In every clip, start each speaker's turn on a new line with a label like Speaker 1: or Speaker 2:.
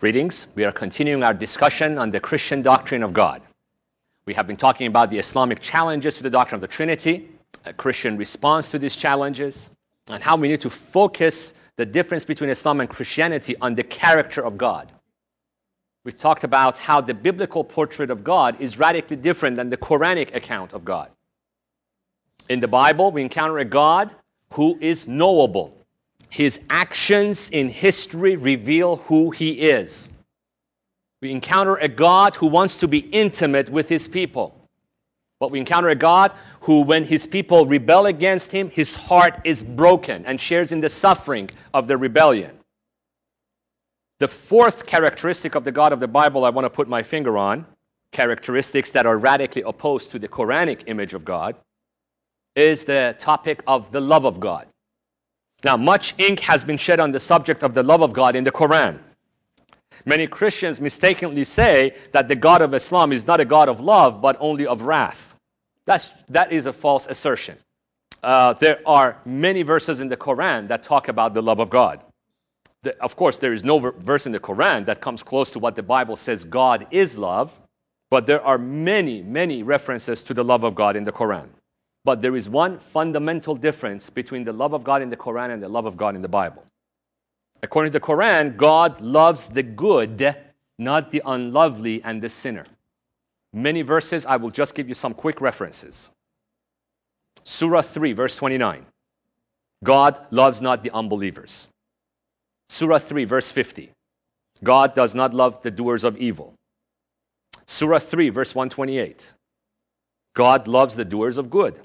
Speaker 1: Greetings. We are continuing our discussion on the Christian doctrine of God. We have been talking about the Islamic challenges to the doctrine of the Trinity, a Christian response to these challenges, and how we need to focus the difference between Islam and Christianity on the character of God. We've talked about how the biblical portrait of God is radically different than the Quranic account of God. In the Bible, we encounter a God who is knowable, his actions in history reveal who he is. We encounter a God who wants to be intimate with his people. But we encounter a God who, when his people rebel against him, his heart is broken and shares in the suffering of the rebellion. The fourth characteristic of the God of the Bible I want to put my finger on, characteristics that are radically opposed to the Quranic image of God, is the topic of the love of God. Now, much ink has been shed on the subject of the love of God in the Quran. Many Christians mistakenly say that the God of Islam is not a God of love, but only of wrath. That's, that is a false assertion. Uh, there are many verses in the Quran that talk about the love of God. The, of course, there is no verse in the Quran that comes close to what the Bible says God is love, but there are many, many references to the love of God in the Quran. But there is one fundamental difference between the love of God in the Quran and the love of God in the Bible. According to the Quran, God loves the good, not the unlovely and the sinner. Many verses, I will just give you some quick references. Surah 3, verse 29. God loves not the unbelievers. Surah 3, verse 50. God does not love the doers of evil. Surah 3, verse 128. God loves the doers of good.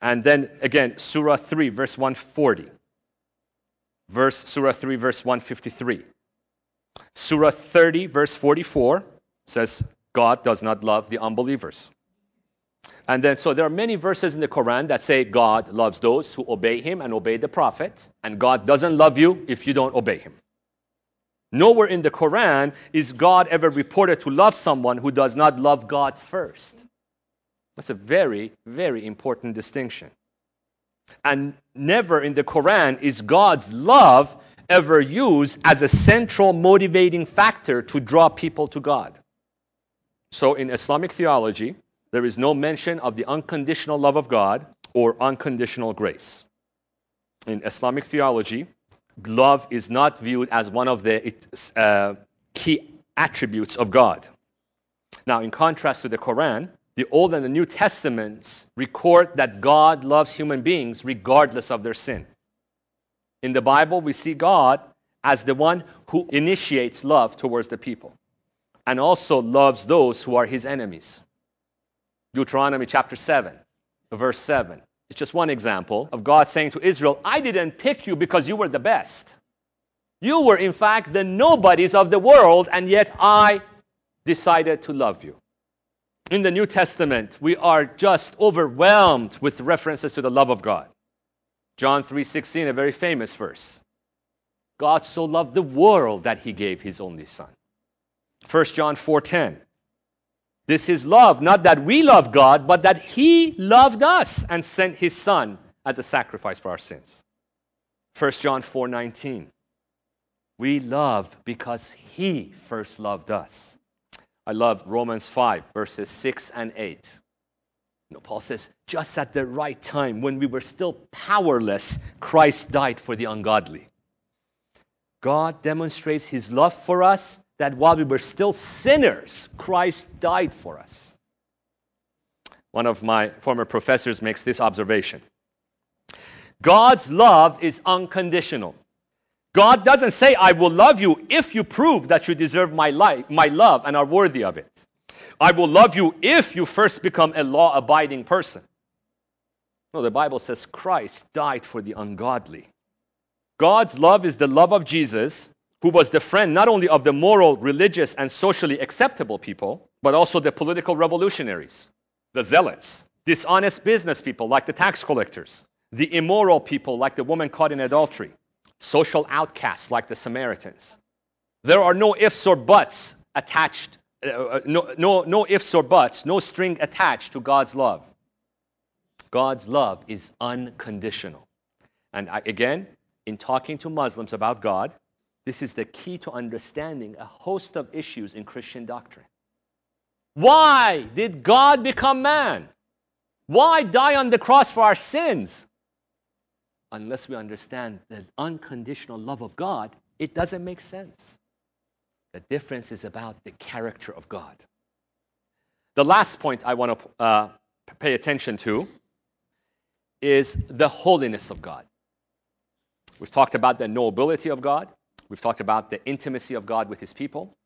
Speaker 1: And then again, Surah 3, verse 140. Verse, Surah 3, verse 153. Surah 30, verse 44 says, God does not love the unbelievers. And then, so there are many verses in the Quran that say God loves those who obey Him and obey the Prophet, and God doesn't love you if you don't obey Him. Nowhere in the Quran is God ever reported to love someone who does not love God first. That's a very, very important distinction. And never in the Quran is God's love ever used as a central motivating factor to draw people to God. So in Islamic theology, there is no mention of the unconditional love of God or unconditional grace. In Islamic theology, love is not viewed as one of the uh, key attributes of God. Now, in contrast to the Quran, the Old and the New Testaments record that God loves human beings regardless of their sin. In the Bible, we see God as the one who initiates love towards the people and also loves those who are his enemies. Deuteronomy chapter 7, verse 7. It's just one example of God saying to Israel, I didn't pick you because you were the best. You were, in fact, the nobodies of the world, and yet I decided to love you in the New Testament, we are just overwhelmed with references to the love of God. John 3:16, a very famous verse. God so loved the world that he gave his only son. 1 John 4:10. This is love, not that we love God, but that he loved us and sent his son as a sacrifice for our sins. 1 John 4:19. We love because he first loved us. I love Romans 5, verses 6 and 8. You know, Paul says, just at the right time, when we were still powerless, Christ died for the ungodly. God demonstrates his love for us that while we were still sinners, Christ died for us. One of my former professors makes this observation God's love is unconditional. God doesn't say, I will love you if you prove that you deserve my, life, my love and are worthy of it. I will love you if you first become a law abiding person. No, the Bible says Christ died for the ungodly. God's love is the love of Jesus, who was the friend not only of the moral, religious, and socially acceptable people, but also the political revolutionaries, the zealots, dishonest business people like the tax collectors, the immoral people like the woman caught in adultery, social outcasts like the Samaritans. There are no ifs or buts attached, uh, uh, no, no, no ifs or buts, no string attached to God's love. God's love is unconditional. And I, again, in talking to Muslims about God, This is the key to understanding a host of issues in Christian doctrine. Why did God become man? Why die on the cross for our sins? Unless we understand the unconditional love of God, it doesn't make sense. The difference is about the character of God. The last point I want to uh, pay attention to is the holiness of God. We've talked about the nobility of God. We've talked about the intimacy of God with his people.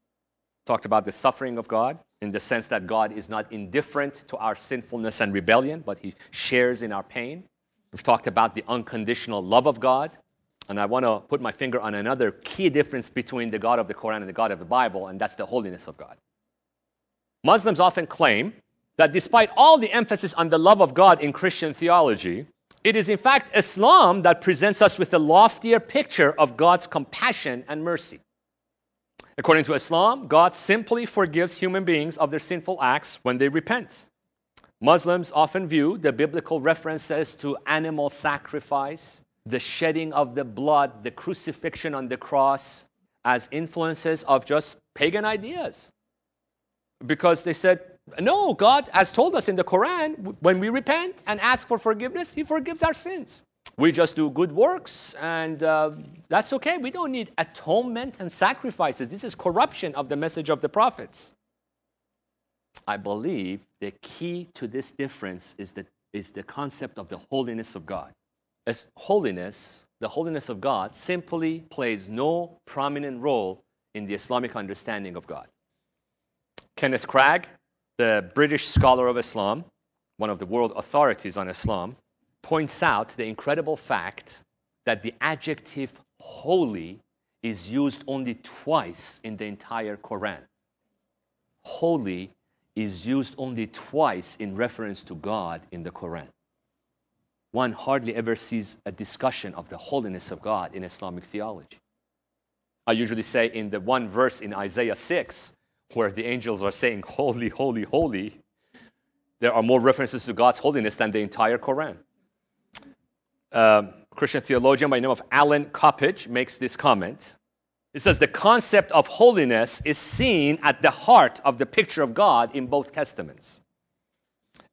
Speaker 1: Talked about the suffering of God in the sense that God is not indifferent to our sinfulness and rebellion, but he shares in our pain. We've talked about the unconditional love of God. And I want to put my finger on another key difference between the God of the Quran and the God of the Bible, and that's the holiness of God. Muslims often claim that despite all the emphasis on the love of God in Christian theology, it is in fact Islam that presents us with a loftier picture of God's compassion and mercy. According to Islam, God simply forgives human beings of their sinful acts when they repent. Muslims often view the biblical references to animal sacrifice, the shedding of the blood, the crucifixion on the cross, as influences of just pagan ideas. Because they said, no, God has told us in the Quran when we repent and ask for forgiveness, He forgives our sins. We just do good works, and uh, that's okay. We don't need atonement and sacrifices. This is corruption of the message of the prophets. I believe the key to this difference is the, is the concept of the holiness of God. As holiness, the holiness of God, simply plays no prominent role in the Islamic understanding of God. Kenneth Cragg, the British scholar of Islam, one of the world authorities on Islam, points out the incredible fact that the adjective holy is used only twice in the entire Quran. Holy is used only twice in reference to God in the Quran. One hardly ever sees a discussion of the holiness of God in Islamic theology. I usually say in the one verse in Isaiah 6, where the angels are saying, Holy, holy, holy, there are more references to God's holiness than the entire Quran. Um, Christian theologian by the name of Allan Coppedge makes this comment. It says the concept of holiness is seen at the heart of the picture of God in both testaments.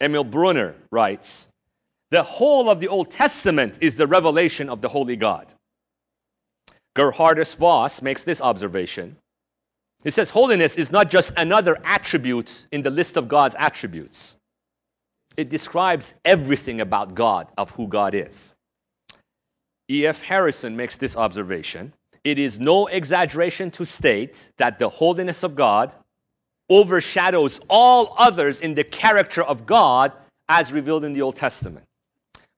Speaker 1: Emil Brunner writes, the whole of the Old Testament is the revelation of the Holy God. Geerhardus Vos makes this observation. He says, Holiness is not just another attribute in the list of God's attributes, it describes everything about God, of who God is. E.F. Harrison makes this observation. It is no exaggeration to state that the holiness of God overshadows all others in the character of God as revealed in the Old Testament.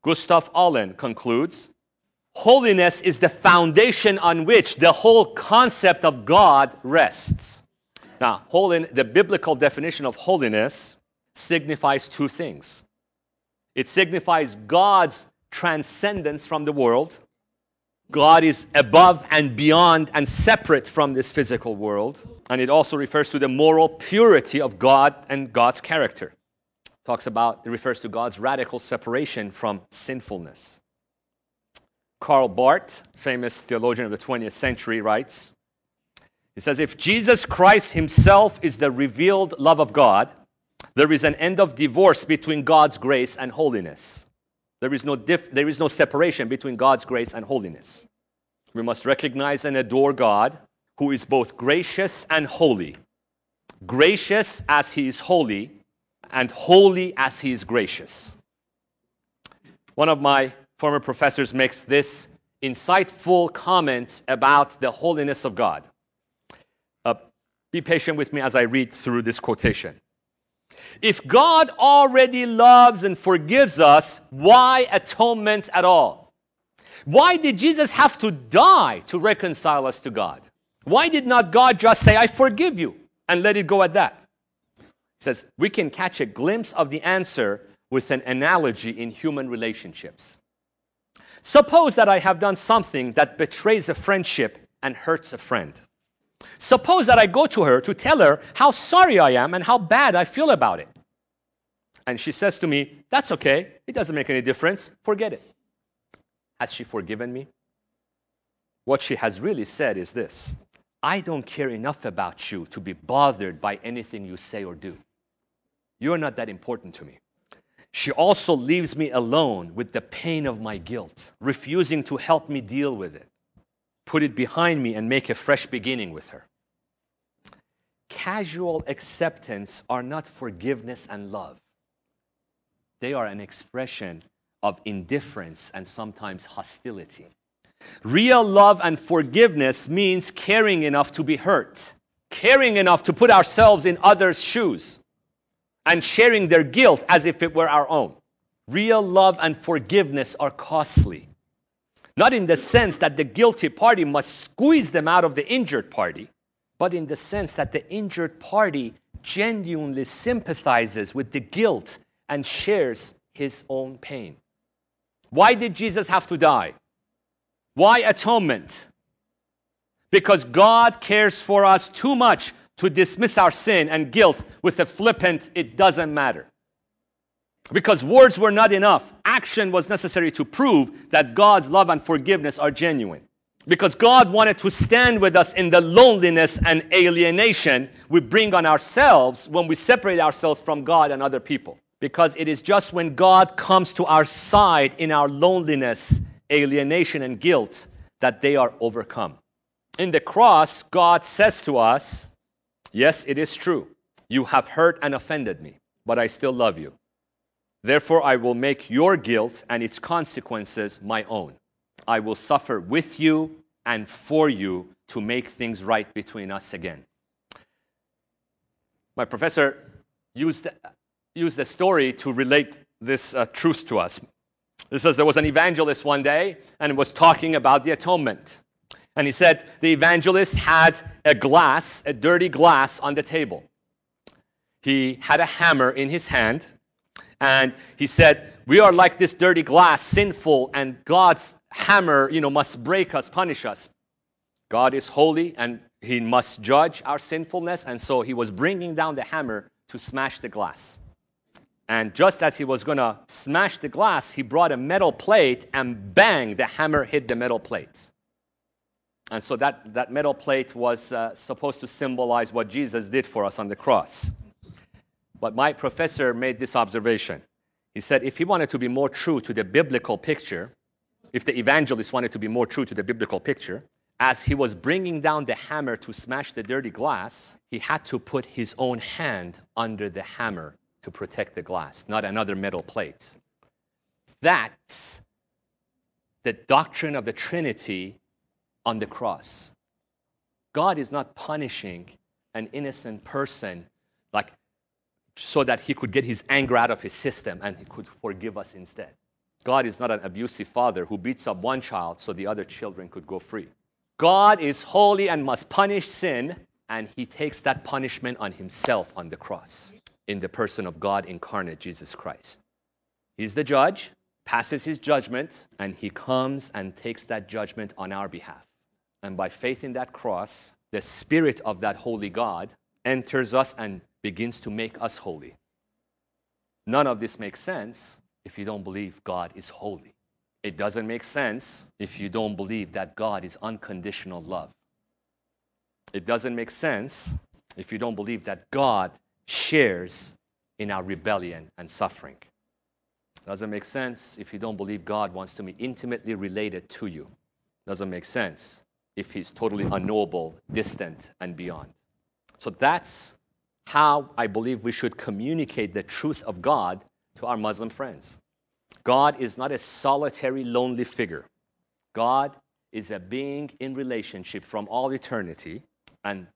Speaker 1: Gustav Aulén concludes Holiness is the foundation on which the whole concept of God rests. Now, holy, the biblical definition of holiness signifies two things it signifies God's transcendence from the world. God is above and beyond and separate from this physical world. And it also refers to the moral purity of God and God's character. Talks about, it refers to God's radical separation from sinfulness. Karl Barth, famous theologian of the 20th century, writes He says, If Jesus Christ himself is the revealed love of God, there is an end of divorce between God's grace and holiness. There is no, dif- there is no separation between God's grace and holiness. We must recognize and adore God, who is both gracious and holy. Gracious as he is holy, and holy as he is gracious. One of my former professors makes this insightful comment about the holiness of God. Uh, be patient with me as I read through this quotation. If God already loves and forgives us, why atonement at all? Why did Jesus have to die to reconcile us to God? Why did not God just say, I forgive you, and let it go at that? He says, we can catch a glimpse of the answer with an analogy in human relationships. Suppose that I have done something that betrays a friendship and hurts a friend. Suppose that I go to her to tell her how sorry I am and how bad I feel about it. And she says to me, That's okay. It doesn't make any difference. Forget it. Has she forgiven me? what she has really said is this I don't care enough about you to be bothered by anything you say or do. You're not that important to me. She also leaves me alone with the pain of my guilt, refusing to help me deal with it, put it behind me, and make a fresh beginning with her. Casual acceptance are not forgiveness and love, they are an expression of indifference and sometimes hostility. Real love and forgiveness means caring enough to be hurt, caring enough to put ourselves in others' shoes, and sharing their guilt as if it were our own. Real love and forgiveness are costly. Not in the sense that the guilty party must squeeze them out of the injured party, but in the sense that the injured party genuinely sympathizes with the guilt and shares his own pain. Why did Jesus have to die? Why atonement? Because God cares for us too much to dismiss our sin and guilt with a flippant, it doesn't matter. Because words were not enough, action was necessary to prove that God's love and forgiveness are genuine. Because God wanted to stand with us in the loneliness and alienation we bring on ourselves when we separate ourselves from God and other people. Because it is just when God comes to our side in our loneliness alienation, and guilt that they are overcome. In the cross, God says to us, Yes, it is true. You have hurt and offended me, but I still love you. Therefore, I will make your guilt and its consequences my own. I will suffer with you and for you to make things right between us again. My professor used, used the story to relate this uh, truth to us. It says there was an evangelist one day and was talking about the atonement. And he said the evangelist had a glass, a dirty glass on the table. He had a hammer in his hand and he said, We are like this dirty glass, sinful, and God's hammer, you know, must break us, punish us. God is holy and he must judge our sinfulness. And so he was bringing down the hammer to smash the glass. And just as he was going to smash the glass, he brought a metal plate and bang, the hammer hit the metal plate. And so that, that metal plate was uh, supposed to symbolize what Jesus did for us on the cross. But my professor made this observation. He said if he wanted to be more true to the biblical picture, if the evangelist wanted to be more true to the biblical picture, as he was bringing down the hammer to smash the dirty glass, he had to put his own hand under the hammer to protect the glass, not another metal plate. That's the doctrine of the Trinity on the cross. God is not punishing an innocent person so that he could get his anger out of his system and he could forgive us instead. God is not an abusive father who beats up one child so the other children could go free. God is holy and must punish sin, and he takes that punishment on himself on the cross in the person of God incarnate, Jesus Christ. He's the judge, passes his judgment, and he comes and takes that judgment on our behalf. And by faith in that cross, the Spirit of that holy God enters us and begins to make us holy. None of this makes sense if you don't believe God is holy. It doesn't make sense if you don't believe that God is unconditional love. It doesn't make sense if you don't believe that God shares in our rebellion and suffering. Doesn't make sense if you don't believe God wants to be intimately related to you. Doesn't make sense if He's totally unknowable, distant, and beyond. So that's how I believe we should communicate the truth of God to our Muslim friends. God is not a solitary, lonely figure. God is a being in relationship from all eternity, and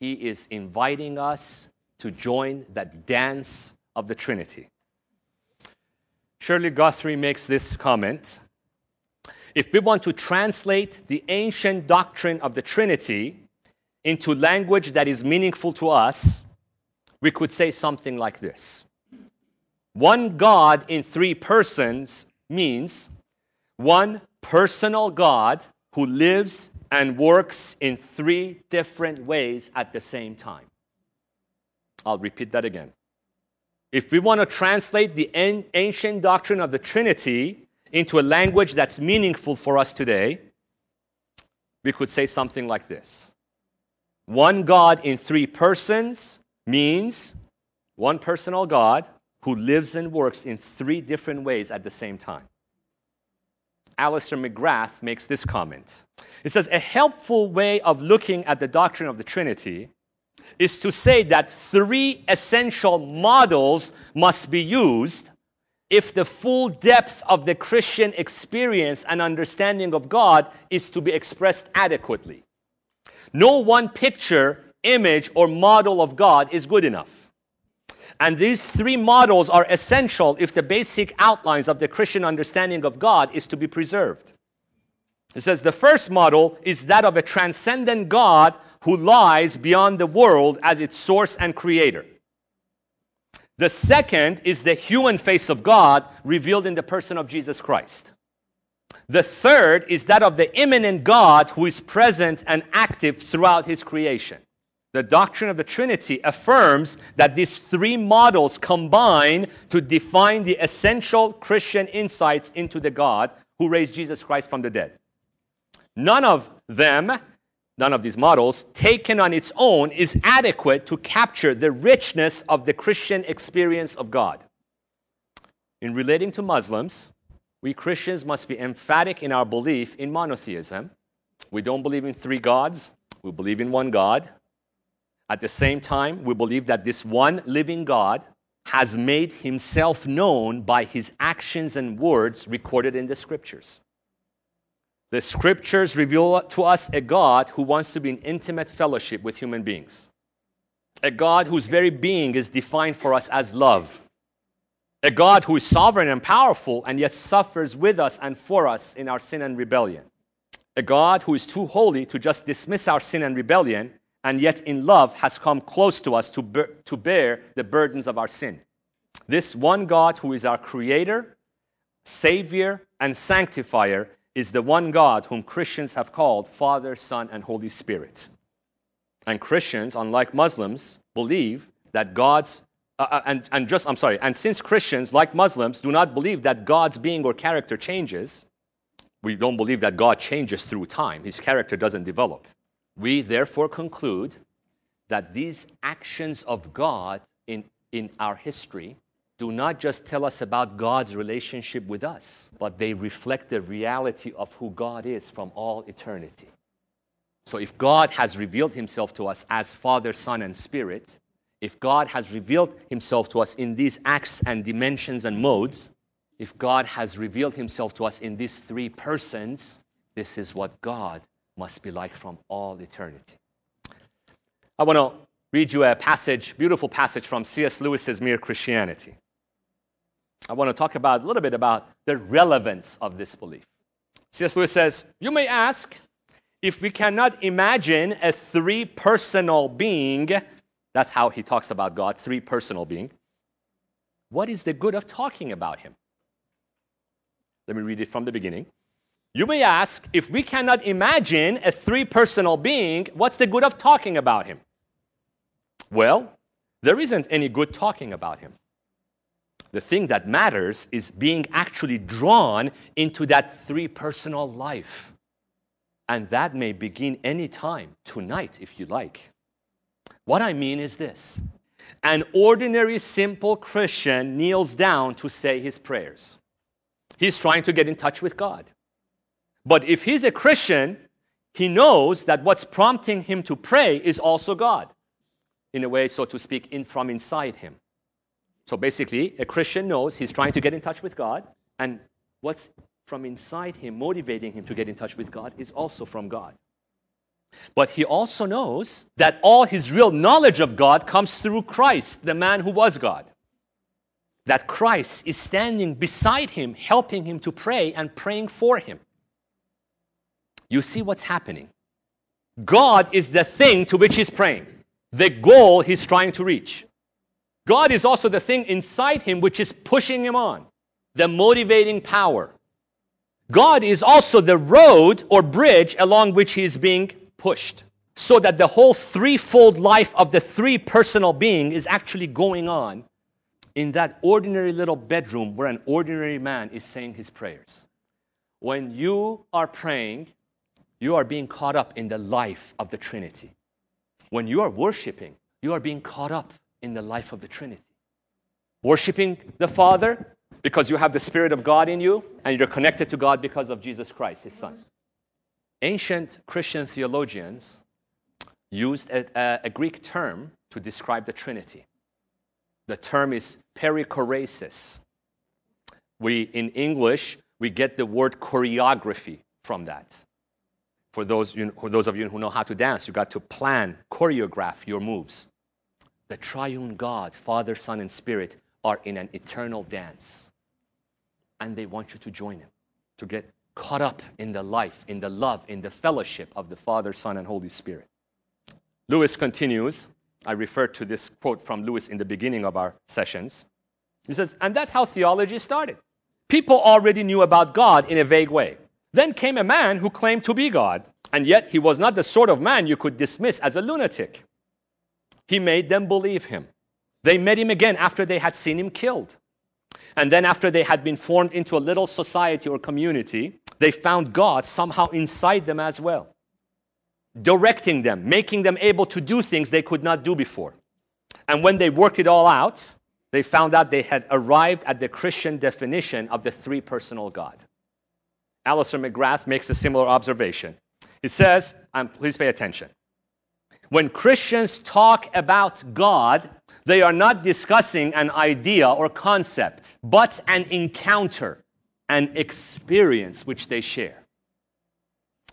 Speaker 1: He is inviting us to join that dance of the Trinity. Shirley Guthrie makes this comment If we want to translate the ancient doctrine of the Trinity into language that is meaningful to us, we could say something like this One God in three persons means one personal God who lives and works in three different ways at the same time. I'll repeat that again. If we want to translate the ancient doctrine of the Trinity into a language that's meaningful for us today, we could say something like this One God in three persons means one personal God who lives and works in three different ways at the same time. Alister McGrath makes this comment. It says, A helpful way of looking at the doctrine of the Trinity is to say that three essential models must be used if the full depth of the Christian experience and understanding of God is to be expressed adequately. No one picture, image, or model of God is good enough. And these three models are essential if the basic outlines of the Christian understanding of God is to be preserved. It says the first model is that of a transcendent God who lies beyond the world as its source and creator. The second is the human face of God revealed in the person of Jesus Christ. The third is that of the immanent God who is present and active throughout his creation. The doctrine of the Trinity affirms that these three models combine to define the essential Christian insights into the God who raised Jesus Christ from the dead. None of them none of these models, taken on its own, is adequate to capture the richness of the Christian experience of God. In relating to Muslims, we Christians must be emphatic in our belief in monotheism. We don't believe in three gods, we believe in one God. At the same time, we believe that this one living God has made himself known by his actions and words recorded in the scriptures. The scriptures reveal to us a God who wants to be in intimate fellowship with human beings, a God whose very being is defined for us as love, a God who is sovereign and powerful and yet suffers with us and for us in our sin and rebellion, a God who is too holy to just dismiss our sin and rebellion and yet in love has come close to us to, be- to bear the burdens of our sin. This one God who is our creator, savior, and sanctifier is the one God whom Christians have called Father, Son, and Holy Spirit. And Christians, unlike Muslims, believe that God's, uh, uh, and, and just, I'm sorry, and since Christians, like Muslims, do not believe that God's being or character changes, we don't believe that God changes through time. His character doesn't develop. We therefore conclude that these actions of God in, in our history do not just tell us about God's relationship with us, but they reflect the reality of who God is from all eternity. So, if God has revealed himself to us as Father, Son, and Spirit, if God has revealed himself to us in these acts and dimensions and modes, if God has revealed himself to us in these three persons, this is what God must be like from all eternity. I want to read you a passage, beautiful passage from C.S. Lewis's Mere Christianity. I want to talk about a little bit about the relevance of this belief. C.S. Lewis says, You may ask if we cannot imagine a three personal being, that's how he talks about God, three personal being. What is the good of talking about him? Let me read it from the beginning. You may ask if we cannot imagine a three personal being, what's the good of talking about him? Well, there isn't any good talking about him the thing that matters is being actually drawn into that three personal life. And that may begin anytime, tonight, if you like. What I mean is this an ordinary, simple Christian kneels down to say his prayers. He's trying to get in touch with God. But if he's a Christian, he knows that what's prompting him to pray is also God, in a way, so to speak, in, from inside him. So basically, a Christian knows he's trying to get in touch with God, and what's from inside him, motivating him to get in touch with God, is also from God. But he also knows that all his real knowledge of God comes through Christ, the man who was God. That Christ is standing beside him, helping him to pray and praying for him. You see what's happening. God is the thing to which he's praying, the goal he's trying to reach. God is also the thing inside him which is pushing him on, the motivating power. God is also the road or bridge along which he is being pushed, so that the whole threefold life of the three personal being is actually going on in that ordinary little bedroom where an ordinary man is saying his prayers. When you are praying, you are being caught up in the life of the Trinity. When you are worshiping, you are being caught up in the life of the Trinity. Worshiping the Father because you have the Spirit of God in you and you're connected to God because of Jesus Christ, His Son. Ancient Christian theologians used a, a, a Greek term to describe the Trinity. The term is perichoresis. We, in English, we get the word choreography from that. For those, you, for those of you who know how to dance, you got to plan, choreograph your moves. The triune God, Father, Son, and Spirit, are in an eternal dance. And they want you to join them, to get caught up in the life, in the love, in the fellowship of the Father, Son, and Holy Spirit. Lewis continues. I referred to this quote from Lewis in the beginning of our sessions. He says, and that's how theology started. People already knew about God in a vague way. Then came a man who claimed to be God, and yet he was not the sort of man you could dismiss as a lunatic. He made them believe him. They met him again after they had seen him killed. And then, after they had been formed into a little society or community, they found God somehow inside them as well directing them, making them able to do things they could not do before. And when they worked it all out, they found out they had arrived at the Christian definition of the three personal God. Alister McGrath makes a similar observation. He says, and please pay attention, when Christians talk about God, they are not discussing an idea or concept, but an encounter, an experience which they share.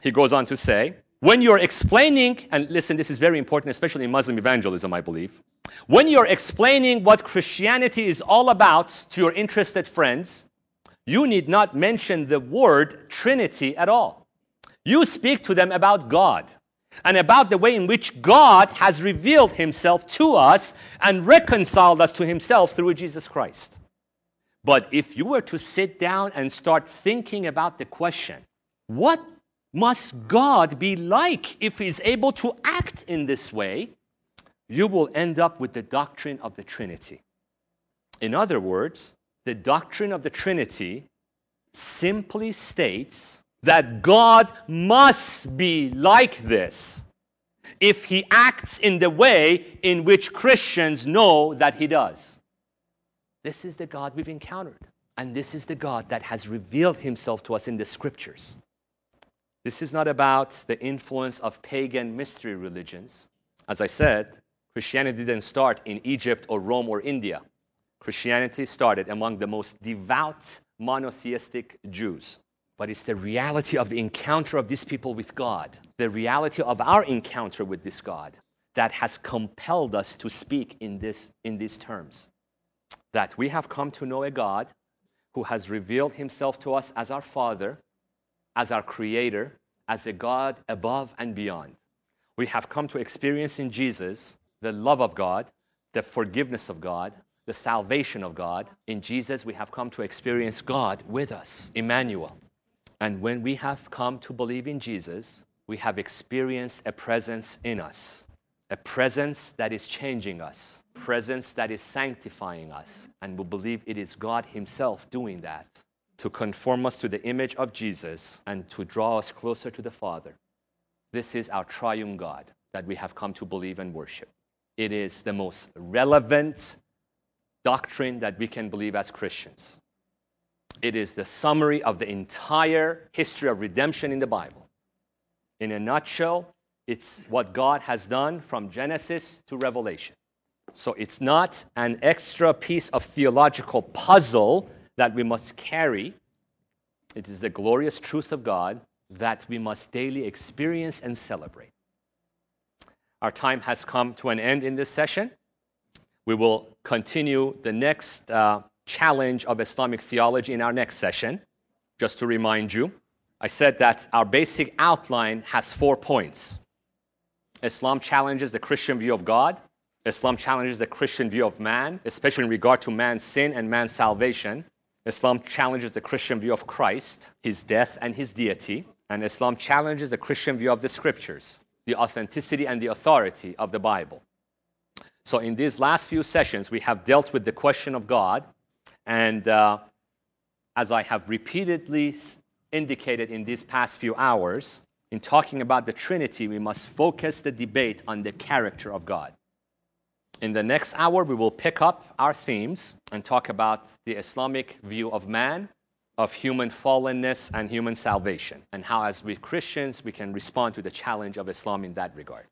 Speaker 1: He goes on to say, when you're explaining, and listen, this is very important, especially in Muslim evangelism, I believe. When you're explaining what Christianity is all about to your interested friends, you need not mention the word Trinity at all. You speak to them about God and about the way in which God has revealed himself to us and reconciled us to himself through Jesus Christ. But if you were to sit down and start thinking about the question, what must God be like if he's able to act in this way? You will end up with the doctrine of the Trinity. In other words, the doctrine of the Trinity simply states that God must be like this if he acts in the way in which Christians know that he does. This is the God we've encountered, and this is the God that has revealed himself to us in the scriptures. This is not about the influence of pagan mystery religions. As I said, Christianity didn't start in Egypt or Rome or India. Christianity started among the most devout monotheistic Jews. But it's the reality of the encounter of these people with God, the reality of our encounter with this God, that has compelled us to speak in, this, in these terms. That we have come to know a God who has revealed himself to us as our Father, as our Creator, as a God above and beyond. We have come to experience in Jesus the love of God, the forgiveness of God, the salvation of God. In Jesus, we have come to experience God with us, Emmanuel. And when we have come to believe in Jesus, we have experienced a presence in us, a presence that is changing us, presence that is sanctifying us. And we believe it is God Himself doing that to conform us to the image of Jesus and to draw us closer to the Father. This is our triune God that we have come to believe and worship. It is the most relevant doctrine that we can believe as Christians. It is the summary of the entire history of redemption in the Bible. In a nutshell, it's what God has done from Genesis to Revelation. So it's not an extra piece of theological puzzle that we must carry. It is the glorious truth of God that we must daily experience and celebrate. Our time has come to an end in this session. We will continue the next uh, challenge of Islamic theology in our next session. Just to remind you, I said that our basic outline has four points Islam challenges the Christian view of God, Islam challenges the Christian view of man, especially in regard to man's sin and man's salvation. Islam challenges the Christian view of Christ, his death, and his deity. And Islam challenges the Christian view of the scriptures, the authenticity and the authority of the Bible. So, in these last few sessions, we have dealt with the question of God. And uh, as I have repeatedly indicated in these past few hours, in talking about the Trinity, we must focus the debate on the character of God. In the next hour, we will pick up our themes and talk about the Islamic view of man, of human fallenness, and human salvation, and how, as we Christians, we can respond to the challenge of Islam in that regard.